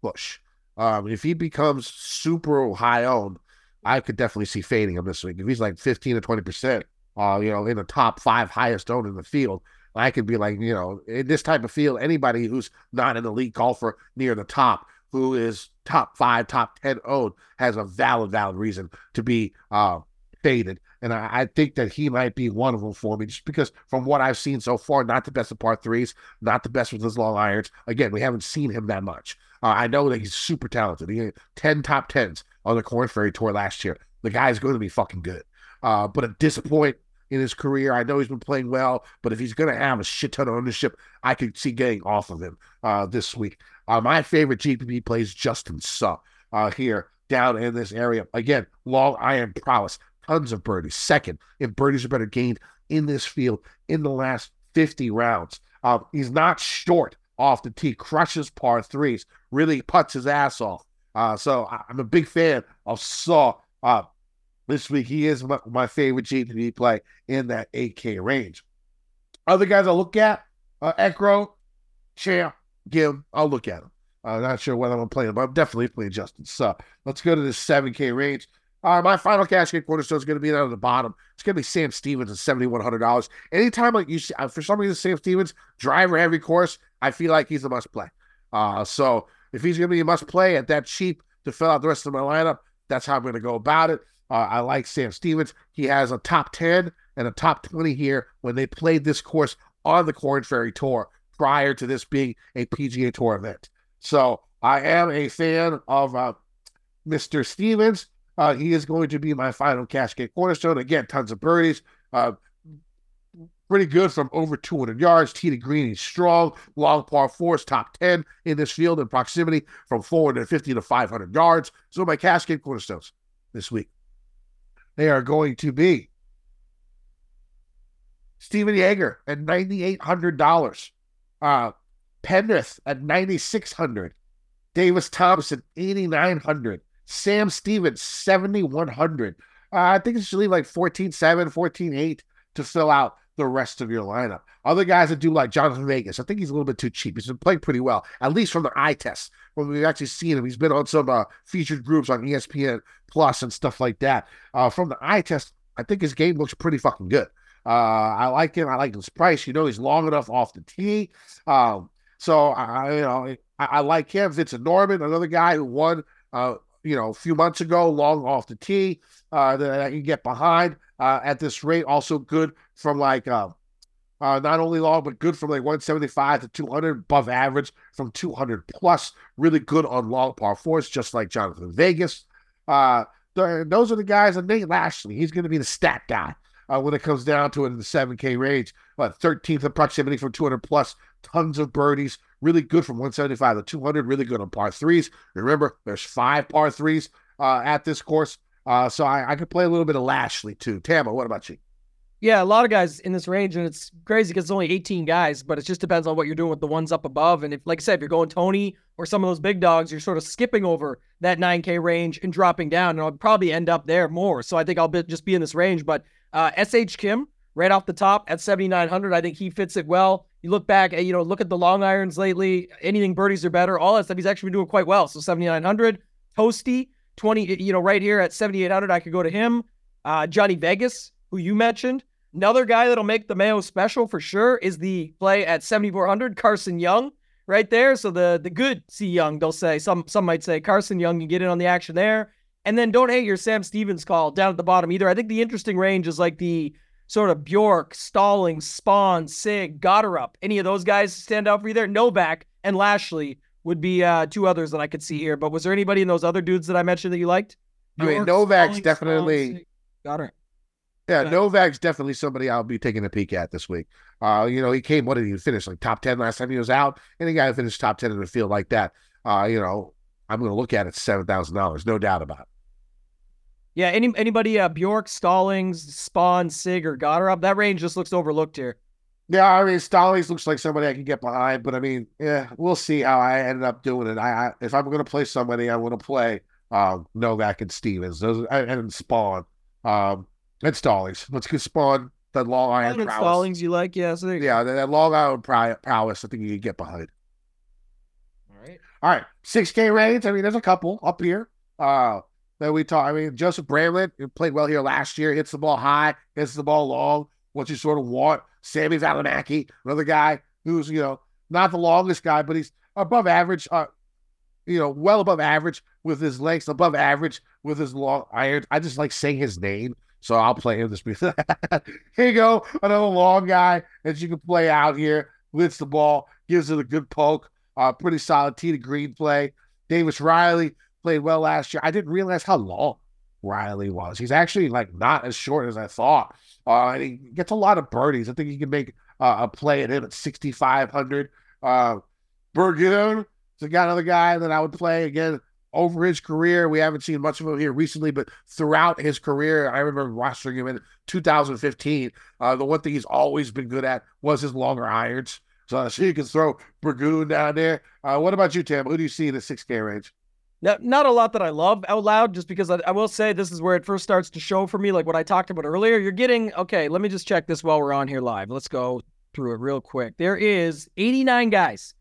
S2: push. Um, if he becomes super high owned, I could definitely see fading him this week. If he's like 15 to 20 percent, uh, you know, in the top five highest owned in the field, I could be like, you know, in this type of field, anybody who's not an elite golfer near the top who is top five, top 10 owned, has a valid, valid reason to be uh, faded. And I, I, think that he might be one of them for me, just because from what I've seen so far, not the best of par threes, not the best with his long irons. Again, we haven't seen him that much. Uh, I know that he's super talented. He had 10 top 10s on the Korn Ferry Tour last year. The guy's going to be fucking good. Uh, but a disappoint in his career. I know he's been playing well, but if he's going to have a shit ton of ownership, I could see getting off of him uh, this week. Uh, my favorite GPP plays Justin Suh uh, here down in this area. Again, long iron prowess, tons of birdies. Second, if birdies are better gained in this field in the last 50 rounds. Um, he's not short off the tee, crushes par threes, really puts his ass off. Uh, so I, am a big fan of uh, this week. He is my, my favorite GPP play in that 8K range. Other guys I look at, uh, Eckroat, Champ, Ghim, I'll look at him. I'm not sure whether I'm gonna playing, but I'm definitely playing Justin Suh Let's go to the 7K range. Uh, my final cash game cornerstone is going to be down at the bottom. It's going to be Sam Stevens at seventy one hundred dollars. Anytime like you see, uh, for some reason Sam Stevens driver heavy course, I feel like he's a must play. Uh, so if he's going to be a must play at that cheap to fill out the rest of my lineup, that's how I'm going to go about it. Uh, I like Sam Stevens. He has a top ten and a top twenty here when they played this course on the Korn Ferry Tour prior to this being a PGA Tour event. So I am a fan of uh, Mr. Stevens. Uh, he is going to be my final cash game cornerstone. Again, tons of birdies. Uh, pretty good from over 200 yards. Tee to green, he's strong. Long par fours, top 10 in this field in proximity from 450 to 500 yards. So my cash game cornerstones this week. They are going to be. Stephan Jaeger at $9,800. Uh, Pendrith at 9600 Davis Thompson, 8900 Sam Stevens, 7100 uh, I think it should leave like 14 7, 14 8 to fill out the rest of your lineup. Other guys that do like Jhonattan Vegas, I think he's a little bit too cheap. He's been playing pretty well, at least from the eye test. When we've actually seen him, he's been on some uh, featured groups on ESPN Plus and stuff like that. Uh, from the eye test, I think his game looks pretty fucking good. Uh, I like him. I like his price. You know, he's long enough off the tee. Um, so I, you know, I, I, like him. Vincent Norrman, another guy who won, uh, you know, a few months ago, long off the tee, uh, that I can get behind uh, at this rate. Also good from like, uh, uh, not only long, but good from like 175 to 200, above average from 200 plus. Really good on long par fours, just like Jhonattan Vegas. Uh, those are the guys. And Nate Lashley, he's going to be the stat guy uh, when it comes down to it in the 7K range. What, 13th in proximity from 200 plus, tons of birdies, really good from 175 to 200, really good on par threes. Remember, there's five par threes uh, at this course. Uh, so I, I could play a little bit of Lashley too. Tama, what about you?
S3: Yeah, a lot of guys in this range, and it's crazy because it's only 18 guys, but it just depends on what you're doing with the ones up above. And if, like I said, if you're going Tony or some of those big dogs, you're sort of skipping over that 9K range and dropping down, and I'll probably end up there more. So I think I'll be, just be in this range. But uh, SH Kim, right off the top at 7,900, I think he fits it well. You look back, you know, look at the long irons lately. Anything birdies are better. All that stuff. He's actually been doing quite well. So 7,900. Tosti, 20. You know, right here at 7,800, I could go to him. Uh, Johnny Vegas, who you mentioned. Another guy that'll make the Mayo special for sure is the play at 7,400, Carson Young, right there. So the the good C Young, they'll say. Some some might say Carson Young can get in on the action there. And then don't hate your Sam Stevens call down at the bottom either. I think the interesting range is like the sort of Bjork, Stalling, Spaun, Sigg, Gotterup. Any of those guys stand out for you there? Novak and Lashley would be uh, two others that I could see here. But was there anybody in those other dudes that I mentioned that you liked?
S2: I mean, Novak's definitely.
S3: Got it.
S2: Yeah, Novak's definitely somebody I'll be taking a peek at this week. Uh, you know, he came, what did he finish? Like top 10 last time he was out. Any guy who finished top 10 in the field like that, uh, you know, I'm going to look at it $7,000, no doubt about it.
S3: Yeah, any anybody uh Bjork, Stallings, Spaun, Sigg, or Gotterup, that range just looks overlooked here.
S2: Yeah, I mean Stallings looks like somebody I can get behind, but I mean, yeah, we'll see how I ended up doing it. I, I if I'm going to play somebody, I'm going to play um, Novak and Stevens, those and Spaun. um, and Stallings. Let's get Spaun the long iron prowess.
S3: Stallings, you like? Yeah, so
S2: yeah, that, that long iron prowess. I think you can get behind.
S3: All right,
S2: all right, six K range. I mean, there's a couple up here. Uh, that we talk. I mean, Joseph Bramlett played well here last year. Hits the ball high, hits the ball long. What you sort of want. Sami Valimaki, another guy who's you know not the longest guy, but he's above average. Uh, you know, well above average with his lengths, above average with his long iron. I just like saying his name, so I'll play him this week. here you go, another long guy that you can play out here. Hits the ball, gives it a good poke. Uh, pretty solid tee to green play. Davis Riley, played well last year. I didn't realize how long Riley was. He's actually like not as short as I thought. Uh, and he gets a lot of birdies. I think he can make uh, a play at him at 6,500. Uh, Burgoon is got another guy that I would play again over his career. We haven't seen much of him here recently, but throughout his career, I remember rostering him in 2015. Uh, the one thing he's always been good at was his longer irons. So, so you can throw Burgoon down there. Uh, what about you, Tim? Who do you see in the 6K range?
S3: Not, not a lot that I love out loud, just because I, I, will say this is where it first starts to show for me, like what I talked about earlier. You're getting, okay, let me just check this while we're on here live. Let's go through it real quick. There is 89 guys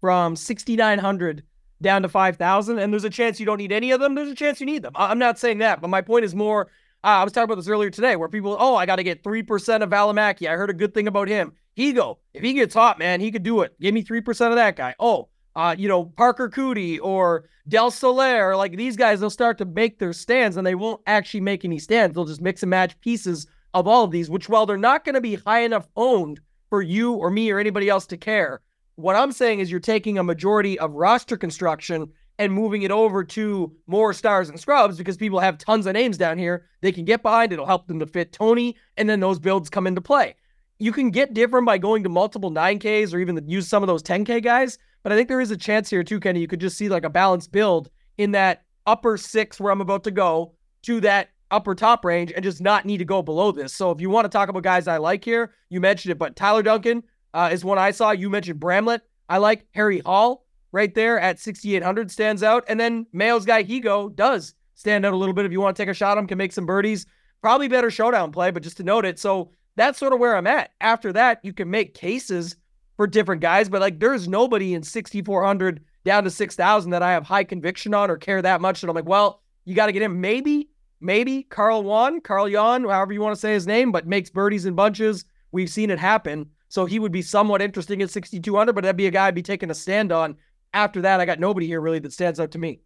S3: from 6,900 down to 5,000. And there's a chance you don't need any of them. There's a chance you need them. I- I'm not saying that, but my point is more. Uh, I was talking about this earlier today where people, oh, I got to get 3% of Valimaki. I heard a good thing about him. Higgo, if he gets hot, man, he could do it. Give me 3% of that guy. Oh, uh, you know, Parker Coody or Del Solar, like these guys, they'll start to make their stands and they won't actually make any stands. They'll just mix and match pieces of all of these, which while they're not going to be high enough owned for you or me or anybody else to care, what I'm saying is you're taking a majority of roster construction and moving it over to more stars and scrubs because people have tons of names down here they can get behind. It'll help them to fit Tony, and then those builds come into play. You can get different by going to multiple 9Ks or even use some of those 10K guys, but I think there is a chance here too, Kenny. You could just see like a balanced build in that upper six where I'm about to go to that upper top range and just not need to go below this. So if you want to talk about guys I like here, you mentioned it, but Tyler Duncan uh, is one I saw. You mentioned Bramlett. I like Harry Hall right there at 6,800 stands out. And then Mayo's guy Higgo does stand out a little bit. If you want to take a shot him, can make some birdies. Probably better showdown play, but just to note it. So that's sort of where I'm at. After that, you can make cases for different guys, but like there's nobody in 6,400 down to 6,000 that I have high conviction on or care that much. And I'm like, well, you got to get him. Maybe, maybe Carl Yuan, Carl Yuan, however you want to say his name, but makes birdies in bunches. We've seen it happen. So he would be somewhat interesting at 6,200, but that'd be a guy I'd be taking a stand on. After that, I got nobody here really that stands out to me.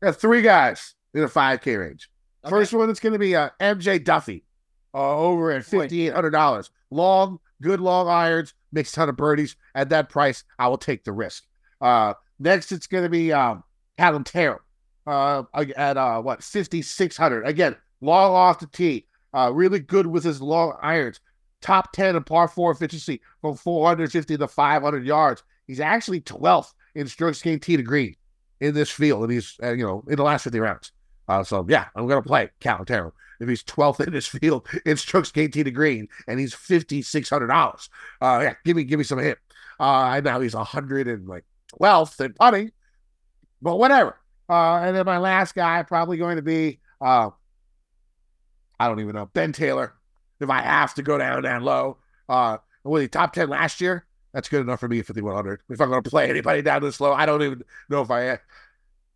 S2: Got three guys in the 5K range. Okay. First one is going to be uh, MJ Daffue uh, over at $5,800. Long, good long irons, makes a ton of birdies. At that price, I will take the risk. Uh, next, it's going to be um, Tarren uh, at uh, what, 5,600. Again, long off the tee. Uh, really good with his long irons top 10 in par four efficiency from 450 to 500 yards. He's actually 12th in strokes gained tee to green in this field, and he's uh, you know in the last 50 rounds. Uh, so yeah, I'm gonna play Callum Tarren if he's 12th in his field in strokes gained tee to green, and he's fifty six hundred dollars. Uh, yeah, give me give me some hit. Uh, now he's 100 and like 12th in putting, but whatever. Uh, and then my last guy probably going to be uh, I don't even know Ben Taylor if I have to go down down low. Uh, was he top ten last year? That's good enough for me at 5100. If I'm going to play anybody down this low, I don't even know if I. Am.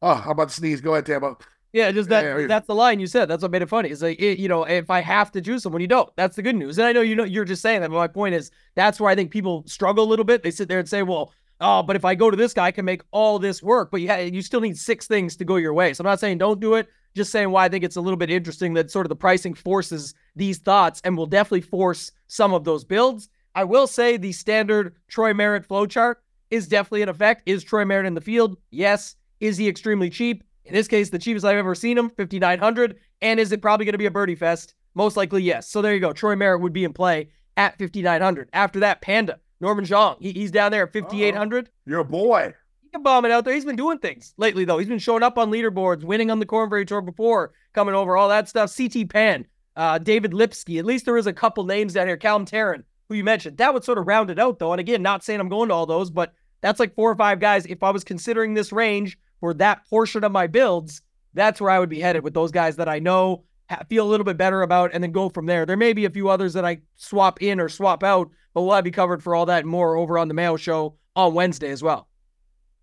S2: Oh, I'm about to sneeze. Go ahead, Tambo.
S3: Yeah, just that. Yeah, that's the line you said. That's what made it funny. It's like it, you know, if I have to choose someone, you don't. That's the good news. And I know you know you're just saying that, but my point is that's where I think people struggle a little bit. They sit there and say, "Well, oh, but if I go to this guy, I can make all this work." But you ha- you still need six things to go your way. So I'm not saying don't do it. Just saying why I think it's a little bit interesting that sort of the pricing forces these thoughts and will definitely force some of those builds. I will say the standard Troy Merritt flowchart is definitely in effect. Is Troy Merritt in the field? Yes. Is he extremely cheap? In this case, the cheapest I've ever seen him, 5,900. And is it probably going to be a birdie fest? Most likely, yes. So there you go. Troy Merritt would be in play at 5,900. After that, Panda, Norman Xiong, he, he's down there at 5,800.
S2: Your boy
S3: bombing out there. He's been doing things lately, though. He's been showing up on leaderboards, winning on the Corn Ferry Tour before, coming over, all that stuff. CT Pan, uh, David Lipsky. At least there is a couple names down here. Callum Tarren, who you mentioned. That would sort of round it out, though. And again, not saying I'm going to all those, but that's like four or five guys. If I was considering this range for that portion of my builds, that's where I would be headed with those guys that I know, feel a little bit better about, and then go from there. There may be a few others that I swap in or swap out, but we'll have you covered for all that and more over on the Mayo Show on Wednesday as well.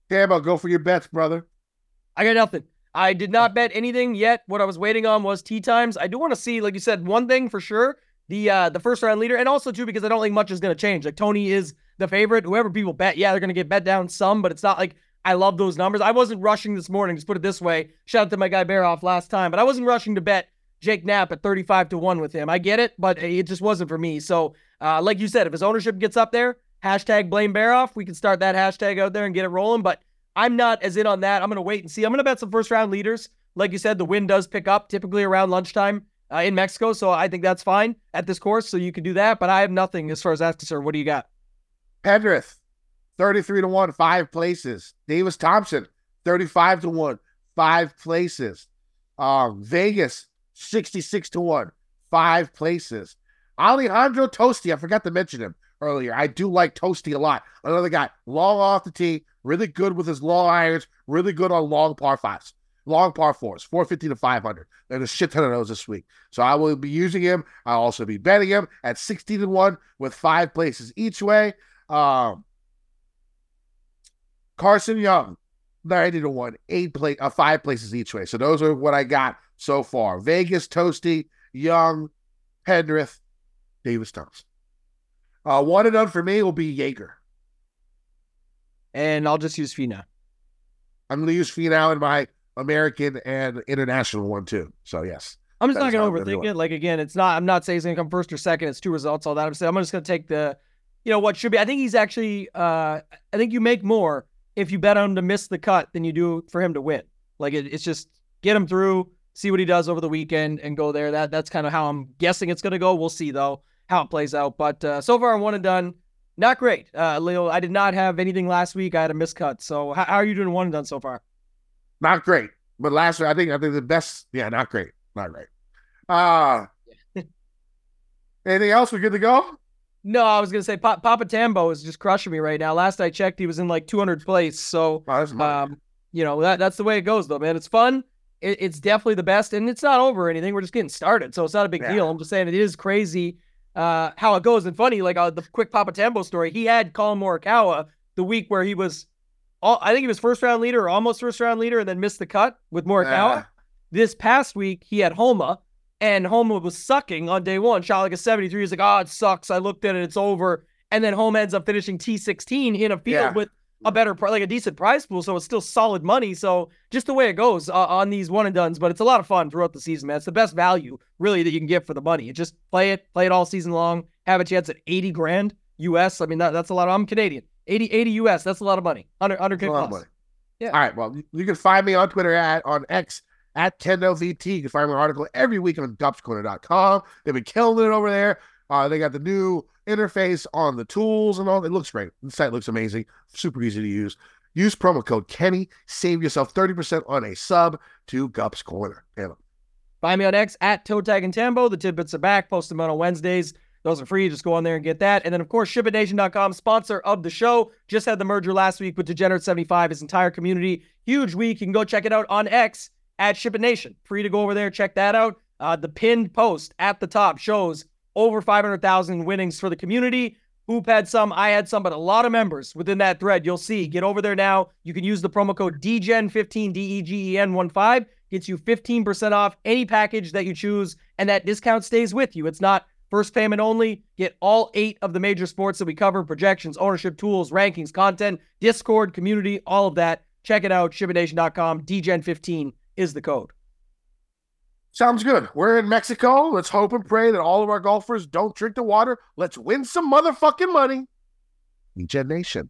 S2: Tambo, go for your bets, brother.
S3: I got nothing. I did not bet anything yet. What I was waiting on was tee times. I do want to see, like you said, one thing for sure: the uh the first round leader, and also too because I don't think much is going to change. Like Tony is the favorite. Whoever people bet, yeah, they're going to get bet down some, but it's not like I love those numbers. I wasn't rushing this morning. Just put it this way. Shout out to my guy Baroff last time, but I wasn't rushing to bet Jake Knapp at 35 to 1 with him. I get it, but it just wasn't for me. So, uh, like you said, if his ownership gets up there, hashtag blame Baroff, we can start that hashtag out there and get it rolling. But I'm not as in on that. I'm going to wait and see. I'm going to bet some first round leaders. Like you said, the wind does pick up typically around lunchtime uh, in Mexico. So I think that's fine at this course. So you can do that. But I have nothing as far as that's concerned. What do you got?
S2: Pendrith, 33 to 1, five places. Davis Thompson, 35 to 1, five places. Um, Vegas, 66 to 1, five places. Alejandro Tosti, I forgot to mention him earlier. I do like Tosti a lot. Another guy, long off the tee, really good with his long irons, really good on long par fives, long par fours, 450 to 500. There's a shit ton of those this week. So I will be using him. I'll also be betting him at 16 to 1 with five places each way. Um, Carson Young, 90 to 1, eight play, uh, five places each way. So those are what I got so far. Vegas, Tosti, Young, Pendrith, Davis Thompson. Uh, one and done for me will be Jaeger.
S3: And I'll just use Finau.
S2: I'm going to use Finau in my American and international one too. So yes,
S3: I'm just not gonna
S2: how I'm gonna do
S3: overthink it. Like again, it's not. I'm not saying he's gonna come first or second. It's two results. All that. I'm saying I'm just gonna take the, you know, what should be. I think he's actually. uh I think you make more if you bet on him to miss the cut than you do for him to win. Like it, it's just get him through, see what he does over the weekend, and go there. That that's kind of how I'm guessing it's gonna go. We'll see though how it plays out. But uh, so far, I'm one and done. Not great, uh, Leo. I did not have anything last week. I had a miscut. So how, how are you doing one and done so far?
S2: not great. But last week, I think I think the best. Yeah, not great. Not great. Uh anything else? We're good to go?
S3: No, I was gonna say pa- Papa Tambo is just crushing me right now. Last I checked, he was in like 200th place. So,
S2: Oh,
S3: um, you know that that's the way it goes, though, man. It's fun. It, it's definitely the best, and it's not over or anything. We're just getting started, so it's not a big
S2: Yeah.
S3: deal. I'm just saying it is crazy uh, how it goes. And funny, like uh, the quick Papa Tambo story, he had Collin Morikawa the week where he was, all, I think he was first round leader or almost first round leader, and then missed the cut with Morikawa.
S2: uh,
S3: This past week, he had Homa, and Homa was sucking on day one. Shot like a 73. He's like, oh, it sucks. I looked at it, it's over. And then Homa ends up finishing T16 in a field
S2: Yeah.
S3: with a better, like a decent prize pool. So it's still solid money. So just the way it goes uh, on these one and duns, but it's a lot of fun throughout the season, man. It's the best value, really, that you can get for the money. You just play it, play it all season long, have a chance at 80 grand US. I mean, that, that's a lot. Of, I'm Canadian. 80, 80 US. That's a lot of money. 100, 100
S2: a lot of
S3: plus.
S2: money.
S3: Yeah.
S2: All right. Well, you can find me on Twitter at on X at KendoVT. You can find my article every week on GupsCorner.com. They've been killing it over there. Uh, they got the new interface on the tools and all. It looks great. The site looks amazing. Super easy to use. Use promo code Kenny. Save yourself 30% on a sub to Gups Corner. And
S3: Find me on X at Toe Tag and Tambo. The tidbits are back. Post them on Wednesdays. Those are free. Just go on there and get that. And then, of course, ShipItNation.com, sponsor of the show. Just had the merger last week with Degenerate75, his entire community. Huge week. You can go check it out on X at ShipItNation. Free to go over there, check that out. Uh, the pinned post at the top shows over 500,000 winnings for the community. Hoop had some, I had some, but a lot of members within that thread. You'll see. Get over there now. You can use the promo code DGEN15, D E G E N 1 5. Gets you 15% off any package that you choose, and that discount stays with you. It's not first payment only. Get all eight of the major sports that we cover projections, ownership, tools, rankings, content, Discord, community, all of that. Check it out. ShipItNation.com. DGEN15 is the code.
S2: sounds good. We're in Mexico. Let's hope and pray that all of our golfers don't drink the water. Let's win some motherfucking money. Gen Nation.